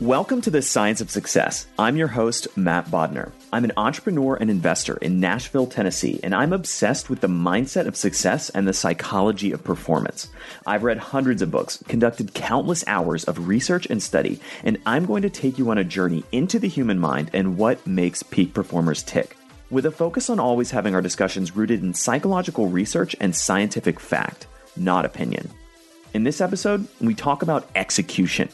Welcome to the Science of Success. I'm your host, Matt Bodnar. I'm an entrepreneur and investor in Nashville, Tennessee, and I'm obsessed with the mindset of success and the psychology of performance. I've read hundreds of books, conducted countless hours of research and study, and I'm going to take you on a journey into the human mind and what makes peak performers tick with a focus on always having our discussions rooted in psychological research and scientific fact, not opinion. In this episode, we talk about execution,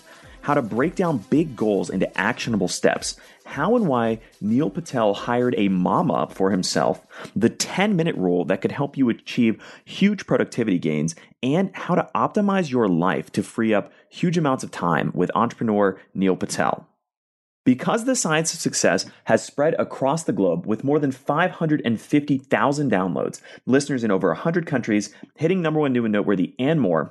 how to break down big goals into actionable steps, how and why Neil Patel hired a mama for himself, the 10 minute rule that could help you achieve huge productivity gains, and how to optimize your life to free up huge amounts of time with entrepreneur Neil Patel. Because the science of success has spread across the globe with more than 550,000 downloads, listeners in over 100 countries, hitting number one new and noteworthy, and more,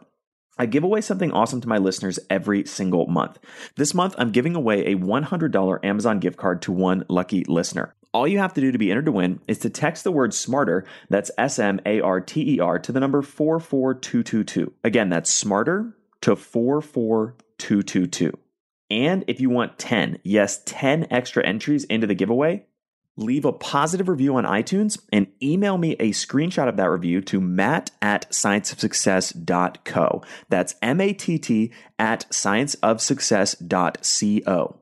I give away something awesome to my listeners every single month. This month, I'm giving away a $100 Amazon gift card to one lucky listener. All you have to do to be entered to win is to text the word smarter, that's S M A R T E R, to the number 44222. Again, that's smarter to 44222. And if you want 10, yes, 10 extra entries into the giveaway, leave a positive review on iTunes and email me a screenshot of that review to matt at scienceofsuccess.co. That's M A T T at scienceofsuccess.co.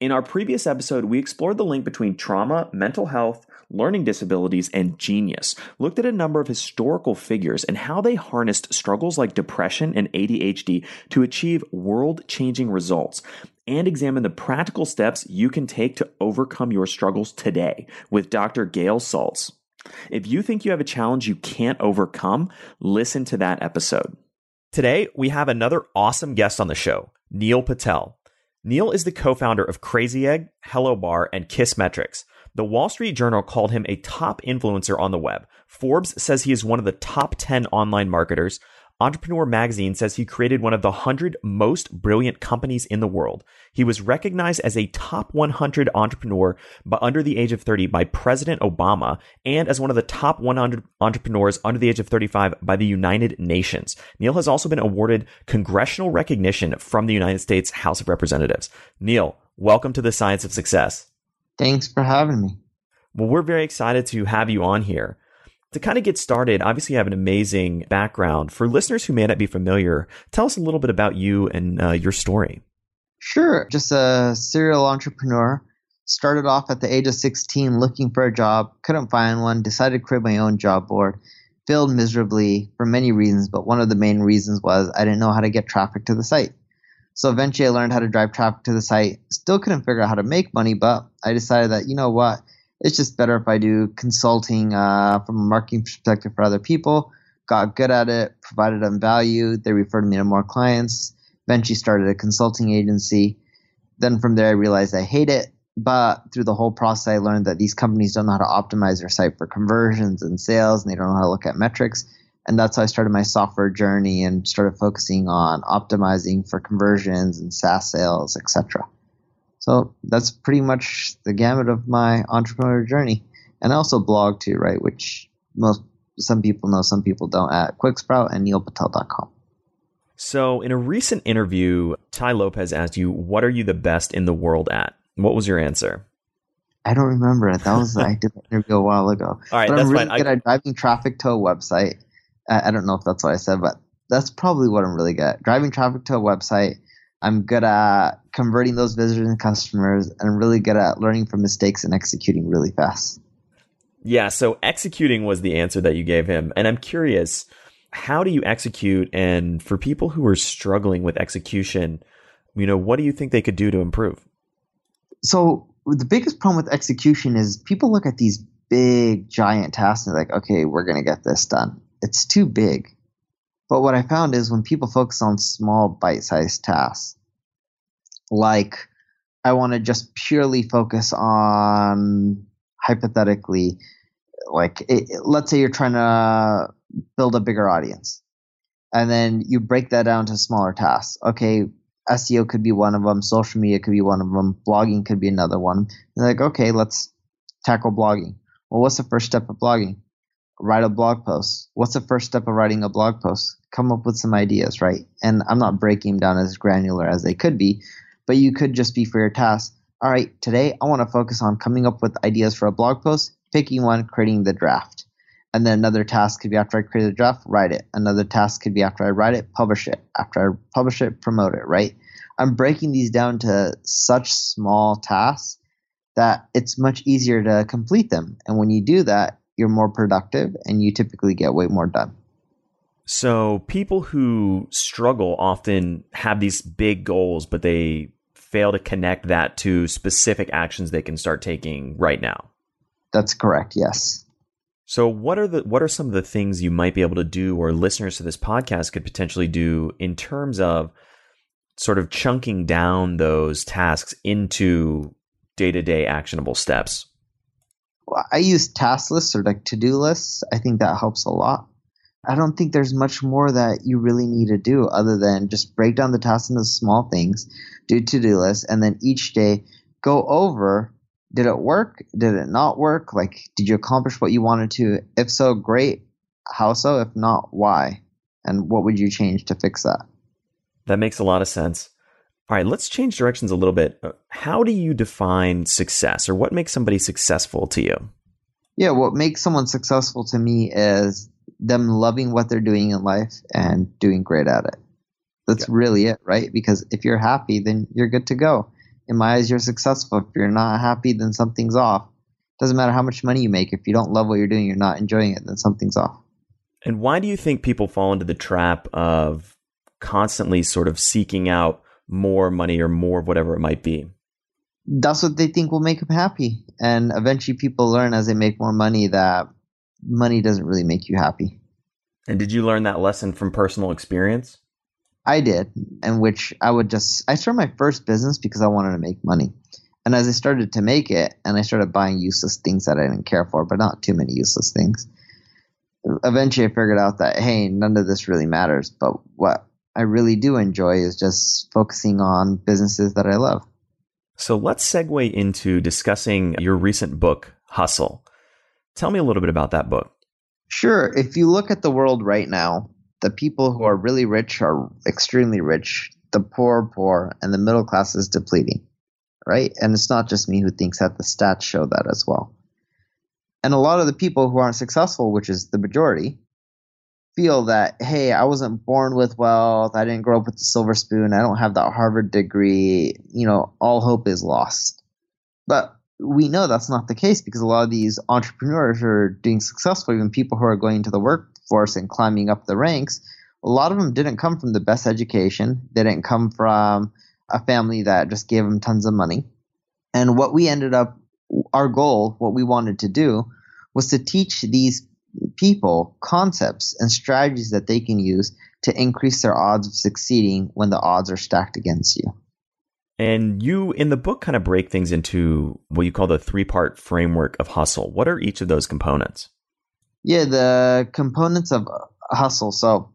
In our previous episode, we explored the link between trauma, mental health, learning disabilities, and genius, looked at a number of historical figures and how they harnessed struggles like depression and ADHD to achieve world changing results, and examine the practical steps you can take to overcome your struggles today with Dr. Gail Saltz. If you think you have a challenge you can't overcome, listen to that episode. Today, we have another awesome guest on the show, Neil Patel. Neil is the co founder of Crazy Egg, Hello Bar, and Kissmetrics. The Wall Street Journal called him a top influencer on the web. Forbes says he is one of the top 10 online marketers. Entrepreneur Magazine says he created one of the 100 most brilliant companies in the world. He was recognized as a top 100 entrepreneur by under the age of 30 by President Obama and as one of the top 100 entrepreneurs under the age of 35 by the United Nations. Neil has also been awarded congressional recognition from the United States House of Representatives. Neil, welcome to the Science of Success. Thanks for having me. Well, we're very excited to have you on here. To kind of get started, obviously you have an amazing background. For listeners who may not be familiar, tell us a little bit about you and uh, your story. Sure. Just a serial entrepreneur. Started off at the age of 16 looking for a job, couldn't find one, decided to create my own job board. Failed miserably for many reasons, but one of the main reasons was I didn't know how to get traffic to the site. So eventually I learned how to drive traffic to the site. Still couldn't figure out how to make money, but I decided that, you know what? it's just better if I do consulting uh, from a marketing perspective for other people. Got good at it, provided them value. They referred me to more clients. Eventually started a consulting agency. Then from there, I realized I hate it. But through the whole process, I learned that these companies don't know how to optimize their site for conversions and sales, and they don't know how to look at metrics. And that's how I started my software journey and started focusing on optimizing for conversions and SaaS sales, etc. So that's pretty much the gamut of my entrepreneur journey. And I also blog too, right? Which most some people know, some people don't at Quicksprout and neilpatel.com. So, in a recent interview, Tai Lopez asked you, "What are you the best in the world at?" What was your answer? I don't remember it. That was I did the interview a while ago. All right, but that's I'm really fine. good I, at driving traffic to a website. I, I don't know if that's what I said, but that's probably what I'm really good at. Driving traffic to a website. I'm good at converting those visitors and customers, and I'm really good at learning from mistakes and executing really fast. yeah, so executing was the answer that you gave him, and I'm curious, how do you execute? And for people who are struggling with execution, you know, what do you think they could do to improve? so the biggest problem with execution is people look at these big giant tasks and they're like okay we're going to get this done it's too big but what i found is when people focus on small bite-sized tasks like i want to just purely focus on hypothetically like it, let's say you're trying to build a bigger audience and then you break that down to smaller tasks okay SEO could be one of them, social media could be one of them, blogging could be another one. Like, okay, let's tackle blogging. Well, what's the first step of blogging? Write a blog post. What's the first step of writing a blog post? Come up with some ideas, right? And I'm not breaking them down as granular as they could be, but you could just be for your task. All right, today I want to focus on coming up with ideas for a blog post, picking one, creating the draft. And then another task could be after I create a draft, write it. Another task could be after I write it, publish it. After I publish it, promote it, right? I'm breaking these down to such small tasks that it's much easier to complete them. And when you do that, you're more productive and you typically get way more done. So people who struggle often have these big goals, but they fail to connect that to specific actions they can start taking right now. That's correct, yes. So what are the what are some of the things you might be able to do or listeners to this podcast could potentially do in terms of sort of chunking down those tasks into day-to-day actionable steps? I use task lists or like to-do lists. I think that helps a lot. I don't think there's much more that you really need to do other than just break down the tasks into small things, do to-do lists, and then each day go over did it work? Did it not work? Like, did you accomplish what you wanted to? If so, great. How so? If not, why? And what would you change to fix that? That makes a lot of sense. All right, let's change directions a little bit. Uh, How do you define success or what makes somebody successful to you? Yeah, what makes someone successful to me is them loving what they're doing in life and doing great at it. That's really it, right? Because if you're happy, then you're good to go. In my eyes, you're successful. If you're not happy, then something's off. Doesn't matter how much money you make. If you don't love what you're doing, you're not enjoying it, then something's off. And why do you think people fall into the trap of constantly sort of seeking out more money or more of whatever it might be? That's what they think will make them happy. And eventually, people learn as they make more money that money doesn't really make you happy. And did you learn that lesson from personal experience? I did, in which I would just I started my first business because I wanted to make money. And as I started to make it and I started buying useless things that I didn't care for, but not too many useless things, eventually I figured out that hey, none of this really matters, but what I really do enjoy is just focusing on businesses that I love. So let's segue into discussing your recent book, Hustle. Tell me a little bit about that book. Sure, if you look at the world right now, the people who are really rich are extremely rich, the poor are poor, and the middle class is depleting, right? And it's not just me who thinks that, the stats show that as well. And a lot of the people who aren't successful, which is the majority, feel that, hey, I wasn't born with wealth, I didn't grow up with the silver spoon, I don't have that Harvard degree, you know, all hope is lost. But we know that's not the case because a lot of these entrepreneurs are doing successful, even people who are going into the workforce and climbing up the ranks. A lot of them didn't come from the best education. They didn't come from a family that just gave them tons of money. And what we ended up our goal, what we wanted to do, was to teach these people concepts and strategies that they can use to increase their odds of succeeding when the odds are stacked against you. And you, in the book, kind of break things into what you call the three part framework of hustle. What are each of those components? Yeah, the components of hustle. So,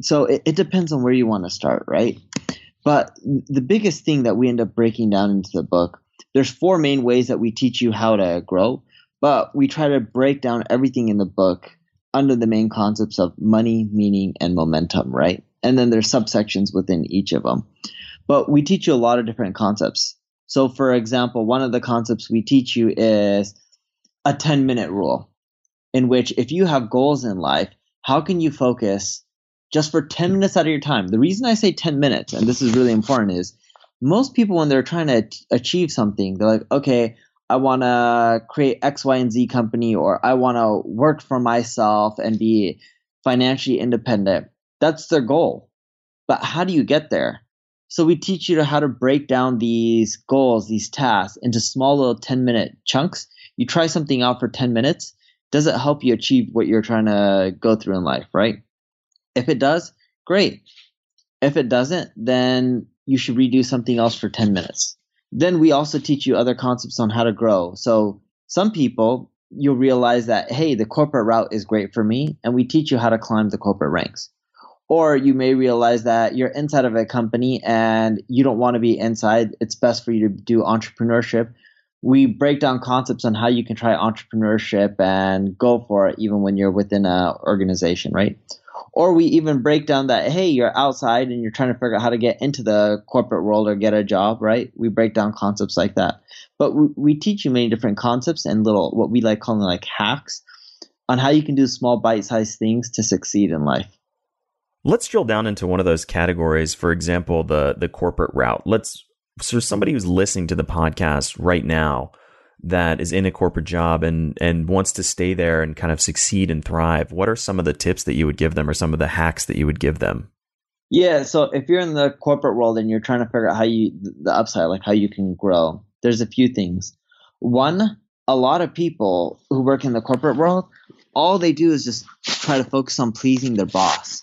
so it, it depends on where you want to start, right? But the biggest thing that we end up breaking down into the book, there's four main ways that we teach you how to grow, but we try to break down everything in the book under the main concepts of money, meaning, and momentum, right? And then there's subsections within each of them. But we teach you a lot of different concepts. So, for example, one of the concepts we teach you is a 10 minute rule, in which if you have goals in life, how can you focus just for 10 minutes out of your time? The reason I say 10 minutes, and this is really important, is most people, when they're trying to achieve something, they're like, okay, I want to create X, Y, and Z company, or I want to work for myself and be financially independent. That's their goal. But how do you get there? So we teach you how to break down these goals, these tasks into small little 10 minute chunks. You try something out for 10 minutes. Does it help you achieve what you're trying to go through in life, right? If it does, great. If it doesn't, then you should redo something else for 10 minutes. Then we also teach you other concepts on how to grow. So some people, you'll realize that, hey, the corporate route is great for me, and we teach you how to climb the corporate ranks. Or you may realize that you're inside of a company and you don't want to be inside. It's best for you to do entrepreneurship. We break down concepts on how you can try entrepreneurship and go for it even when you're within an organization, right? Or we even break down that, hey, you're outside and you're trying to figure out how to get into the corporate world or get a job, right? We break down concepts like that. But we, we teach you many different concepts and little, what we like calling like hacks on how you can do small bite sized things to succeed in life. Let's drill down into one of those categories. For example, the the corporate route. Let's so somebody who's listening to the podcast right now that is in a corporate job and and wants to stay there and kind of succeed and thrive. What are some of the tips that you would give them or some of the hacks that you would give them? Yeah, so if you're in the corporate world and you're trying to figure out how you the upside, like how you can grow, there's a few things. One, a lot of people who work in the corporate world, all they do is just try to focus on pleasing their boss.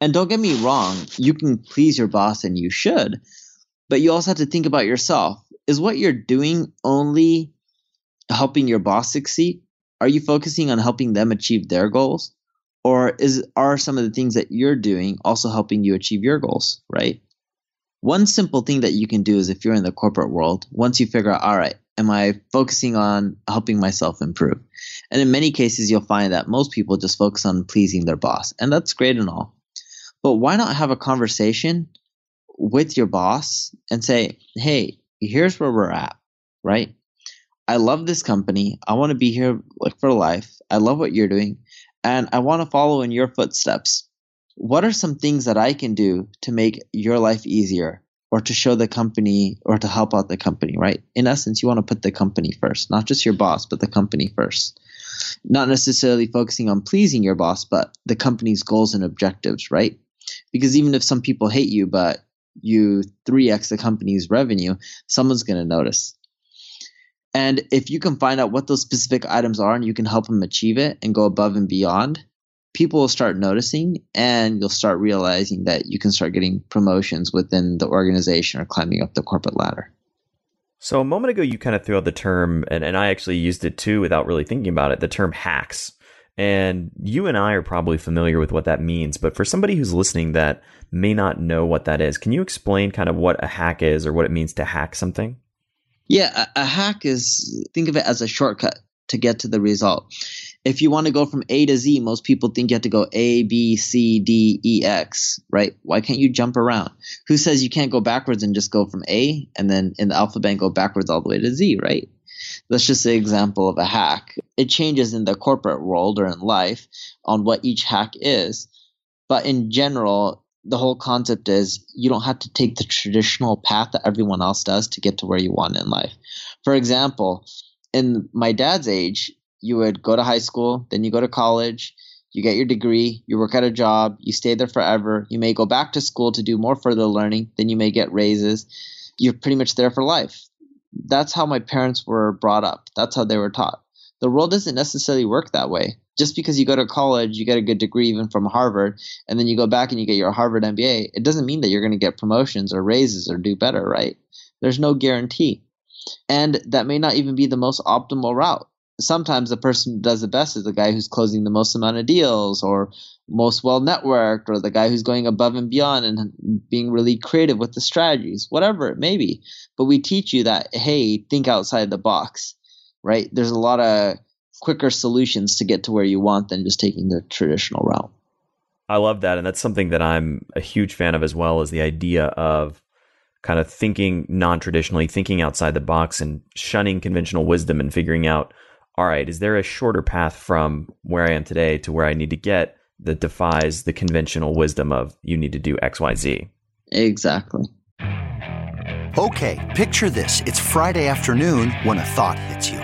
And don't get me wrong, you can please your boss and you should, but you also have to think about yourself. Is what you're doing only helping your boss succeed? Are you focusing on helping them achieve their goals? Or is are some of the things that you're doing also helping you achieve your goals, right? One simple thing that you can do is if you're in the corporate world, once you figure out, all right, am I focusing on helping myself improve? And in many cases, you'll find that most people just focus on pleasing their boss. And that's great and all. But why not have a conversation with your boss and say, hey, here's where we're at, right? I love this company. I want to be here like for life. I love what you're doing and I want to follow in your footsteps. What are some things that I can do to make your life easier or to show the company or to help out the company, right? In essence, you want to put the company first, not just your boss, but the company first. Not necessarily focusing on pleasing your boss, but the company's goals and objectives, right? because even if some people hate you, but you 3x the company's revenue, someone's going to notice. And if you can find out what those specific items are and you can help them achieve it and go above and beyond, people will start noticing and you'll start realizing that you can start getting promotions within the organization or climbing up the corporate ladder. So a moment ago, you kind of threw out the term, and, and I actually used it too without really thinking about it, the term hacks. And you and I are probably familiar with what that means, but for somebody who's listening that may not know what that is, can you explain kind of what a hack is or what it means to hack something? Yeah, a, a hack is think of it as a shortcut to get to the result. If you want to go from A to Z, most people think you have to go A, B, C, D, E, X, right? Why can't you jump around? Who says you can't go backwards and just go from A and then in the alphabet go backwards all the way to Z, right? That's just an example of a hack. It changes in the corporate world or in life on what each hack is. But in general, the whole concept is you don't have to take the traditional path that everyone else does to get to where you want in life. For example, in my dad's age, you would go to high school, then you go to college, you get your degree, you work at a job, you stay there forever. You may go back to school to do more further learning, then you may get raises. You're pretty much there for life that's how my parents were brought up. That's how they were taught. The world doesn't necessarily work that way. Just because you go to college, you get a good degree even from Harvard, and then you go back and you get your Harvard MBA, it doesn't mean that you're going to get promotions or raises or do better, right? There's no guarantee. And that may not even be the most optimal route. Sometimes the person who does the best is the guy who's closing the most amount of deals or most well networked or the guy who's going above and beyond and being really creative with the strategies, whatever it may be. But we teach you that, hey, think outside the box, right? There's a lot of quicker solutions to get to where you want than just taking the traditional route. I love that. And that's something that I'm a huge fan of as well is the idea of kind of thinking non traditionally, thinking outside the box and shunning conventional wisdom and figuring out, all right, is there a shorter path from where I am today to where I need to get that defies the conventional wisdom of you need to do XYZ? Exactly. Okay, picture this. It's Friday afternoon when a thought hits you.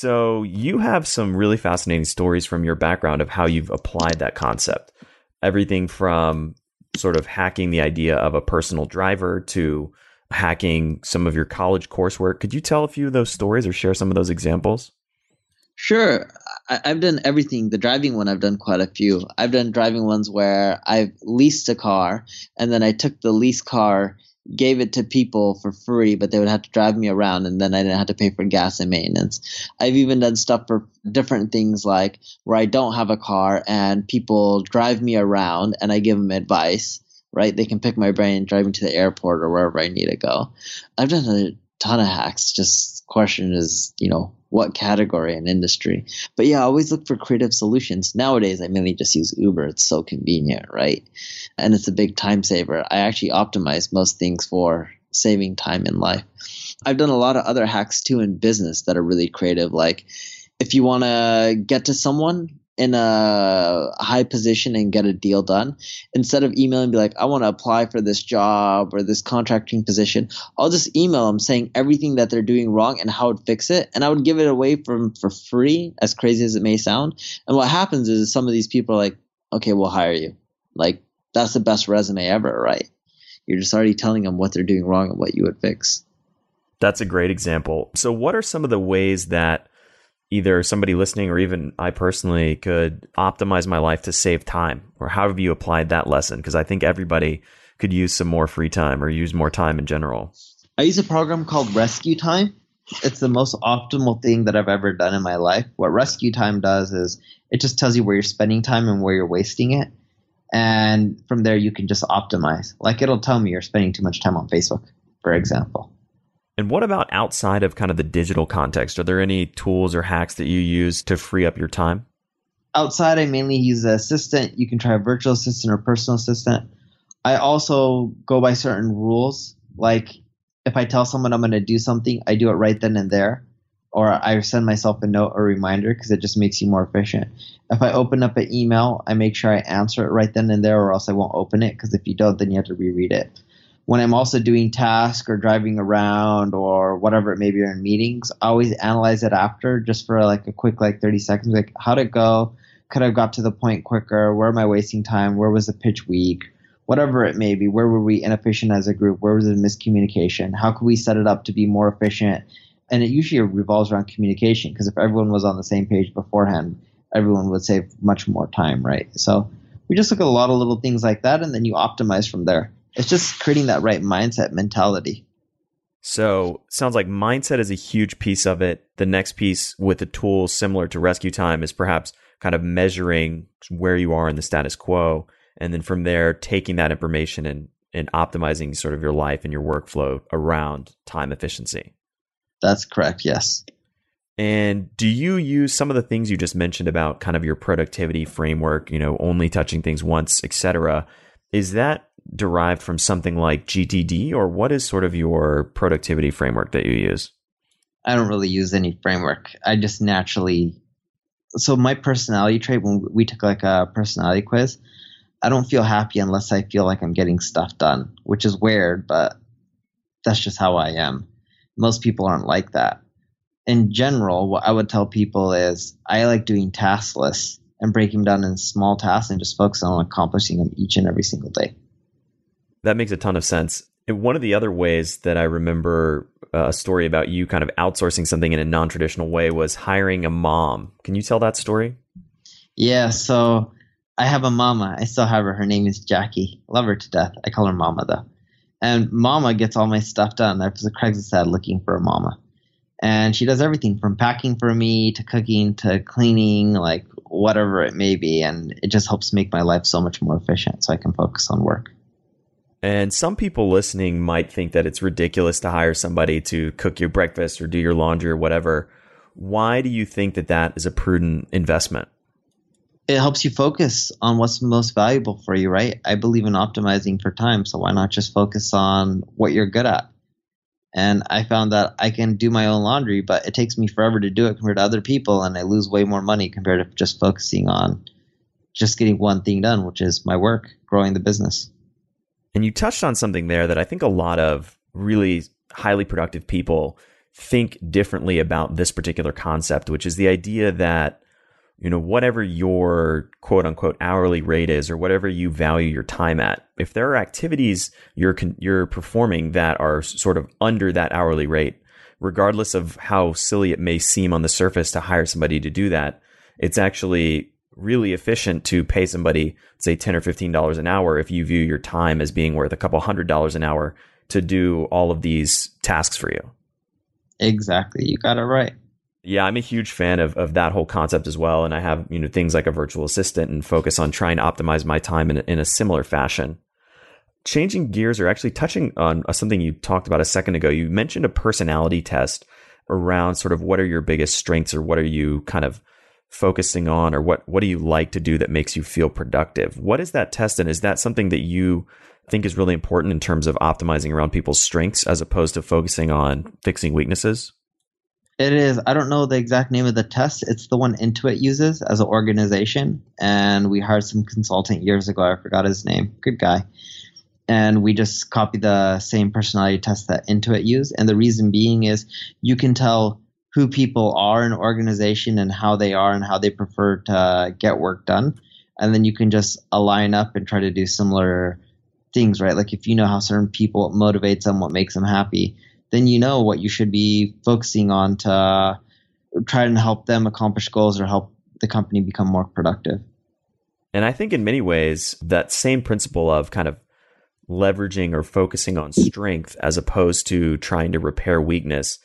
So, you have some really fascinating stories from your background of how you've applied that concept. Everything from sort of hacking the idea of a personal driver to hacking some of your college coursework. Could you tell a few of those stories or share some of those examples? Sure. I, have done everything. The driving one, I've done quite a few. I've done driving ones where I've leased a car and then I took the lease car gave it to people for free, but they would have to drive me around and then I didn't have to pay for gas and maintenance. I've even done stuff for different things like where I don't have a car and people drive me around and I give them advice, right? They can pick my brain and drive me to the airport or wherever I need to go. I've done a ton of hacks. Just question is, you know, what category and industry. But yeah, I always look for creative solutions. Nowadays, I mainly just use Uber. It's so convenient, right? And it's a big time saver. I actually optimize most things for saving time in life. I've done a lot of other hacks too in business that are really creative. Like if you want to get to someone in a high position and get a deal done instead of emailing be like i want to apply for this job or this contracting position i'll just email them saying everything that they're doing wrong and how to fix it and i would give it away from for free as crazy as it may sound. And what happens is some of these people are like okay we'll hire you. Like that's the best resume ever right? You're just already telling them what they're doing wrong and what you would fix. That's a great example. So what are some of the ways that either somebody listening or even I personally could optimize my life to save time? Or how have you applied that lesson? Because I think everybody could use some more free time or use more time in general. I use a program called Rescue Time. It's the most optimal thing that I've ever done in my life. What Rescue Time does is it just tells you where you're spending time and where you're wasting it. And from there, you can just optimize. Like it'll tell me you're spending too much time on Facebook, for example. And what about outside of kind of the digital context? Are there any tools or hacks that you use to free up your time? Outside, I mainly use an assistant. You can try a virtual assistant or personal assistant. I also go by certain rules. Like if I tell someone I'm going to do something, I do it right then and there. Or I send myself a note or reminder because it just makes you more efficient. If I open up an email, I make sure I answer it right then and there, or else I won't open it because if you don't, then you have to reread it when I'm also doing tasks or driving around or whatever it may be or in meetings, I always analyze it after just for like a quick like 30 seconds. Like, how'd it go? Could I have got to the point quicker? Where am I wasting time? Where was the pitch weak? Whatever it may be, where were we inefficient as a group? Where was the miscommunication? How could we set it up to be more efficient? And it usually revolves around communication because if everyone was on the same page beforehand, everyone would save much more time, right? So we just look at a lot of little things like that and then you optimize from there it's just creating that right mindset mentality. So sounds like mindset is a huge piece of it. The next piece with the tool similar to rescue time is perhaps kind of measuring where you are in the status quo. And then from there, taking that information and, and optimizing sort of your life and your workflow around time efficiency. That's correct. Yes. And do you use some of the things you just mentioned about kind of your productivity framework, you know, only touching things once, et cetera? Is that derived from something like GTD, or what is sort of your productivity framework that you use? I don't really use any framework. I just naturally. So my personality trait, when we took like a personality quiz, I don't feel happy unless I feel like I'm getting stuff done, which is weird, but that's just how I am. Most people aren't like that. In general, what I would tell people is I like doing task lists and breaking them down in small tasks and just focusing on accomplishing them each and every single day. That makes a ton of sense. And one of the other ways that I remember uh, a story about you kind of outsourcing something in a non traditional way was hiring a mom. Can you tell that story? Yeah. So I have a mama. I still have her. Her name is Jackie. Love her to death. I call her Mama though. And Mama gets all my stuff done. I was a Craigslist ad looking for a Mama. And she does everything from packing for me to cooking to cleaning, like whatever it may be. And it just helps make my life so much more efficient so I can focus on work. And some people listening might think that it's ridiculous to hire somebody to cook your breakfast or do your laundry or whatever. Why do you think that that is a prudent investment? It helps you focus on what's most valuable for you, right? I believe in optimizing for time, so why not just focus on what you're good at? And I found that I can do my own laundry, but it takes me forever to do it compared to other people, and I lose way more money compared to just focusing on just getting one thing done, which is my work, growing the business. And you touched on something there that I think a lot of really highly productive people think differently about this particular concept, which is the idea that, you know, whatever your quote unquote hourly rate is or whatever you value your time at, if there are activities you're, you're performing that are sort of under that hourly rate, regardless of how silly it may seem on the surface to hire somebody to do that, it's actually really efficient to pay somebody, say ten or fifteen dollars an hour, if you view your time as being worth a couple hundred dollars an hour to do all of these tasks for you. Exactly, you got it right. Yeah, I'm a huge fan of, of that whole concept as well, and I have you know things like a virtual assistant and focus on trying to optimize my time in in a similar fashion. Changing gears or actually touching on uh, something you talked about a second ago, you mentioned a personality test around sort of what are your biggest strengths or what are you kind of focusing on or what what do you like to do that makes you feel productive what is that test and is that something that you think is really important in terms of optimizing around people's strengths as opposed to focusing on fixing weaknesses It is. I don't know the exact name of the test. It's the one Intuit uses as an organization. And we hired some consultant years ago. I forgot his name. Good guy. And we just copy the same personality test that Intuit used. And the reason being is you can tell who people are in organization and how they are and how they prefer to get work done. And then you can just align up and try to do similar things, right? Like if you know how certain people motivates them, what makes them happy, then you know what you should be focusing on to try and help them accomplish goals or help the company become more productive. And I think in many ways, that same principle of kind of leveraging or focusing on strength as opposed to trying to repair weakness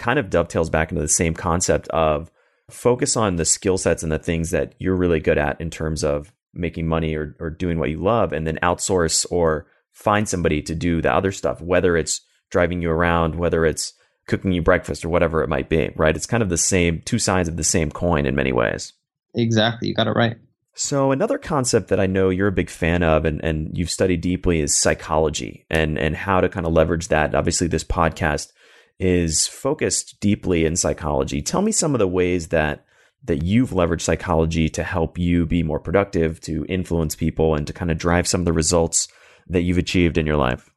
kind of dovetails back into the same concept of focus on the skill sets and the things that you're really good at in terms of making money or, or doing what you love and then outsource or find somebody to do the other stuff, whether it's driving you around, whether it's cooking you breakfast or whatever it might be, right? It's kind of the same, two sides of the same coin in many ways. Exactly. You got it right. So another concept that I know you're a big fan of and, and you've studied deeply is psychology and, and how to kind of leverage that. Obviously, this podcast is focused deeply in psychology. Tell me some of the ways that that you've leveraged psychology to help you be more productive, to influence people, and to kind of drive some of the results that you've achieved in your life.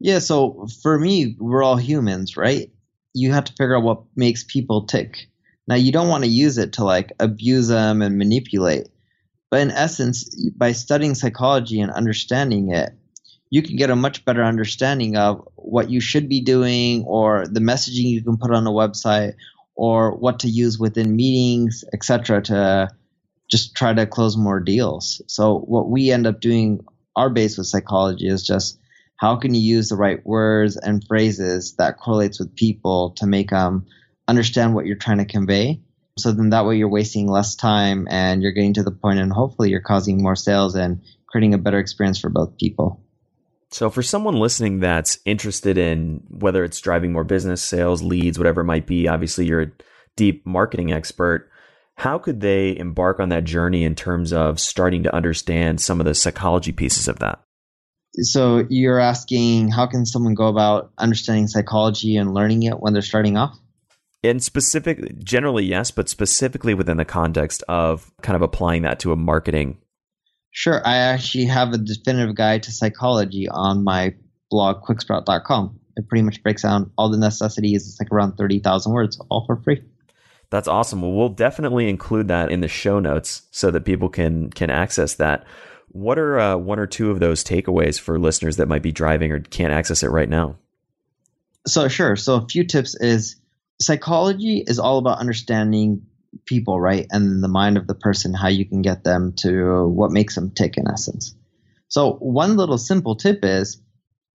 Yeah, so for me, we're all humans, right? You have to figure out what makes people tick. Now, you don't want to use it to like abuse them and manipulate. But in essence, by studying psychology and understanding it, you can get a much better understanding of what you should be doing or the messaging you can put on a website or what to use within meetings, etc., to just try to close more deals. So what we end up doing our base with psychology is just how can you use the right words and phrases that correlates with people to make them understand what you're trying to convey so then that way you're wasting less time and you're getting to the point and hopefully you're causing more sales and creating a better experience for both people so for someone listening that's interested in whether it's driving more business sales leads whatever it might be obviously you're a deep marketing expert how could they embark on that journey in terms of starting to understand some of the psychology pieces of that so you're asking how can someone go about understanding psychology and learning it when they're starting off? And specifically, generally, yes, but specifically within the context of kind of applying that to a marketing. Sure. I actually have a definitive guide to psychology on my blog, quicksprout.com. It pretty much breaks down all the necessities. It's like around 30,000 words, all for free. That's awesome. Well, we'll definitely include that in the show notes so that people can can access that. What are uh, one or two of those takeaways for listeners that might be driving or can't access it right now? So, sure. So, a few tips is psychology is all about understanding people, right? And the mind of the person, how you can get them to what makes them tick, in essence. So, one little simple tip is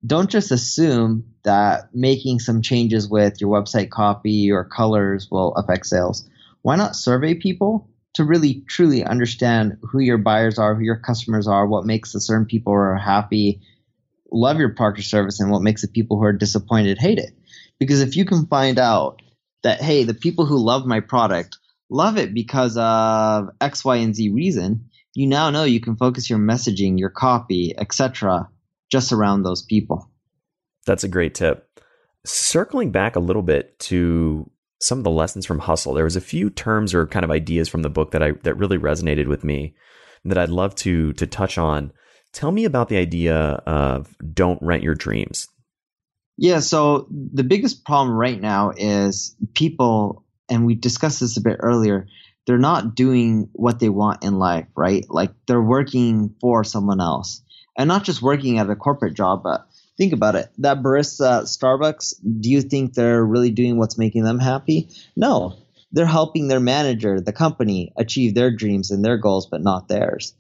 don't just assume that making some changes with your website copy or colors will affect sales. Why not survey people to really truly understand who your buyers are, who your customers are, what makes the certain people who are happy love your product or service, and what makes the people who are disappointed hate it. Because if you can find out that hey, the people who love my product love it because of X, Y, and Z reason, you now know you can focus your messaging, your copy, etc., just around those people. That's a great tip. Circling back a little bit to some of the lessons from hustle. There was a few terms or kind of ideas from the book that I that really resonated with me that I'd love to to touch on. Tell me about the idea of don't rent your dreams. Yeah, so the biggest problem right now is people and we discussed this a bit earlier, they're not doing what they want in life, right? Like they're working for someone else. And not just working at a corporate job, but think about it. That barista at Starbucks, do you think they're really doing what's making them happy? No. They're helping their manager, the company, achieve their dreams and their goals, but not theirs.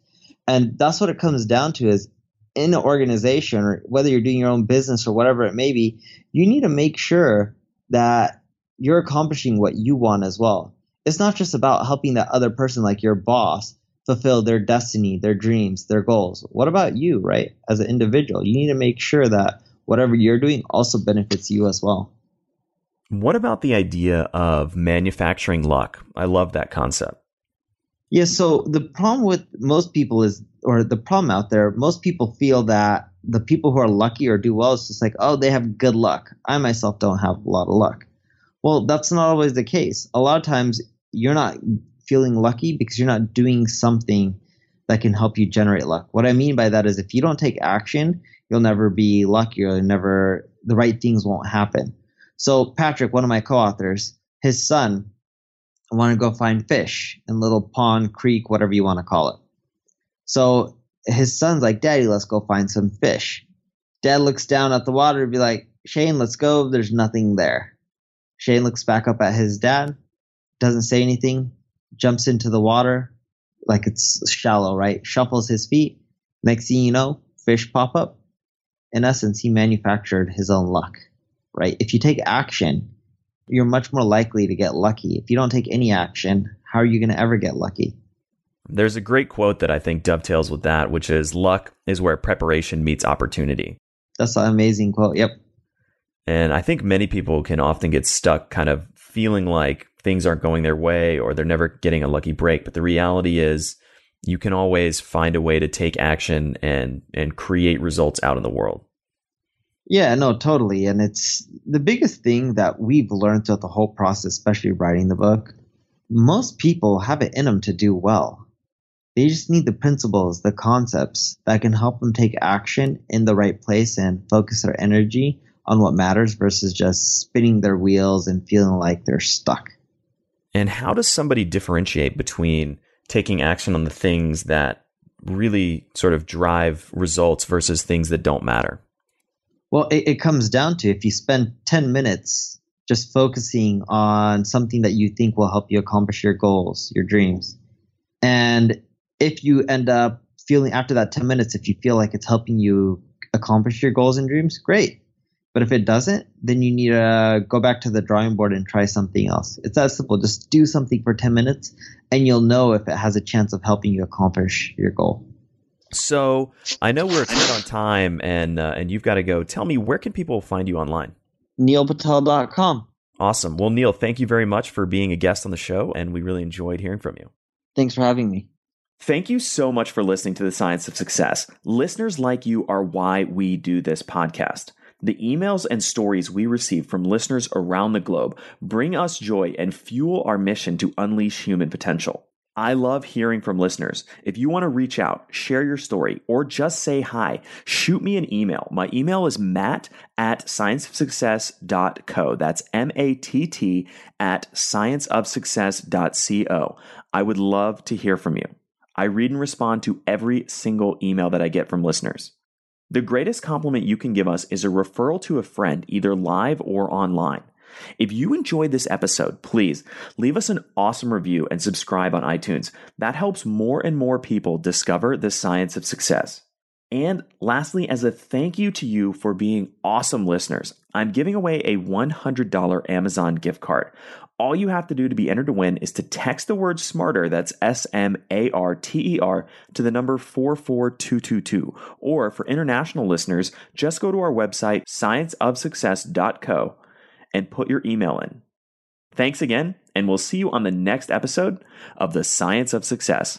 And that's what it comes down to is in an organization or whether you're doing your own business or whatever it may be, you need to make sure that you're accomplishing what you want as well. It's not just about helping that other person like your boss fulfill their destiny, their dreams, their goals. What about you, right? As an individual, you need to make sure that whatever you're doing also benefits you as well. What about the idea of manufacturing luck? I love that concept. Yeah, so the problem with most people is, or the problem out there, most people feel that the people who are lucky or do well is just like, oh, they have good luck. I myself don't have a lot of luck. Well, that's not always the case. A lot of times you're not feeling lucky because you're not doing something that can help you generate luck. What I mean by that is if you don't take action, you'll never be lucky or never the right things won't happen. So Patrick, one of my co-authors, his son wanted to go find fish in little pond, creek, whatever you want to call it. So his son's like, Daddy, let's go find some fish. Dad looks down at the water and be like, Shane, let's go. There's nothing there. Shane looks back up at his dad, doesn't say anything, jumps into the water like it's shallow, right? Shuffles his feet. Next thing you know, fish pop up. In essence, he manufactured his own luck, right? If you take action, you're much more likely to get lucky. If you don't take any action, how are you going to ever get lucky? There's a great quote that I think dovetails with that, which is luck is where preparation meets opportunity. That's an amazing quote. Yep. And I think many people can often get stuck kind of feeling like things aren't going their way or they're never getting a lucky break. But the reality is you can always find a way to take action and and create results out in the world. Yeah, no, totally. And it's the biggest thing that we've learned throughout the whole process, especially writing the book. Most people have it in them to do well. They just need the principles, the concepts that can help them take action in the right place and focus their energy on what matters versus just spinning their wheels and feeling like they're stuck. And how does somebody differentiate between taking action on the things that really sort of drive results versus things that don't matter? Well, it, it comes down to if you spend 10 minutes just focusing on something that you think will help you accomplish your goals, your dreams. And if you end up feeling after that 10 minutes, if you feel like it's helping you accomplish your goals and dreams, great. But if it doesn't, then you need to go back to the drawing board and try something else. It's that simple. Just do something for 10 minutes and you'll know if it has a chance of helping you accomplish your goal. So I know we're tight on time and, uh, and you've got to go. Tell me, where can people find you online? NeilPatel.com. Awesome. Well, Neil, thank you very much for being a guest on the show, and we really enjoyed hearing from you. Thanks for having me. Thank you so much for listening to The Science of Success. Listeners like you are why we do this podcast. The emails and stories we receive from listeners around the globe bring us joy and fuel our mission to unleash human potential. I love hearing from listeners. If you want to reach out, share your story, or just say hi, shoot me an email. My email is matt at scienceofsuccess.co. That's M A T T at scienceofsuccess.co. I would love to hear from you. I read and respond to every single email that I get from listeners. The greatest compliment you can give us is a referral to a friend, either live or online. If you enjoyed this episode, please leave us an awesome review and subscribe on iTunes. That helps more and more people discover the science of success. And lastly, as a thank you to you for being awesome listeners, I'm giving away a $100 Amazon gift card. All you have to do to be entered to win is to text the word smarter, that's S M A R T E R, to the number 44222. Or for international listeners, just go to our website, scienceofsuccess.co, and put your email in. Thanks again, and we'll see you on the next episode of The Science of Success.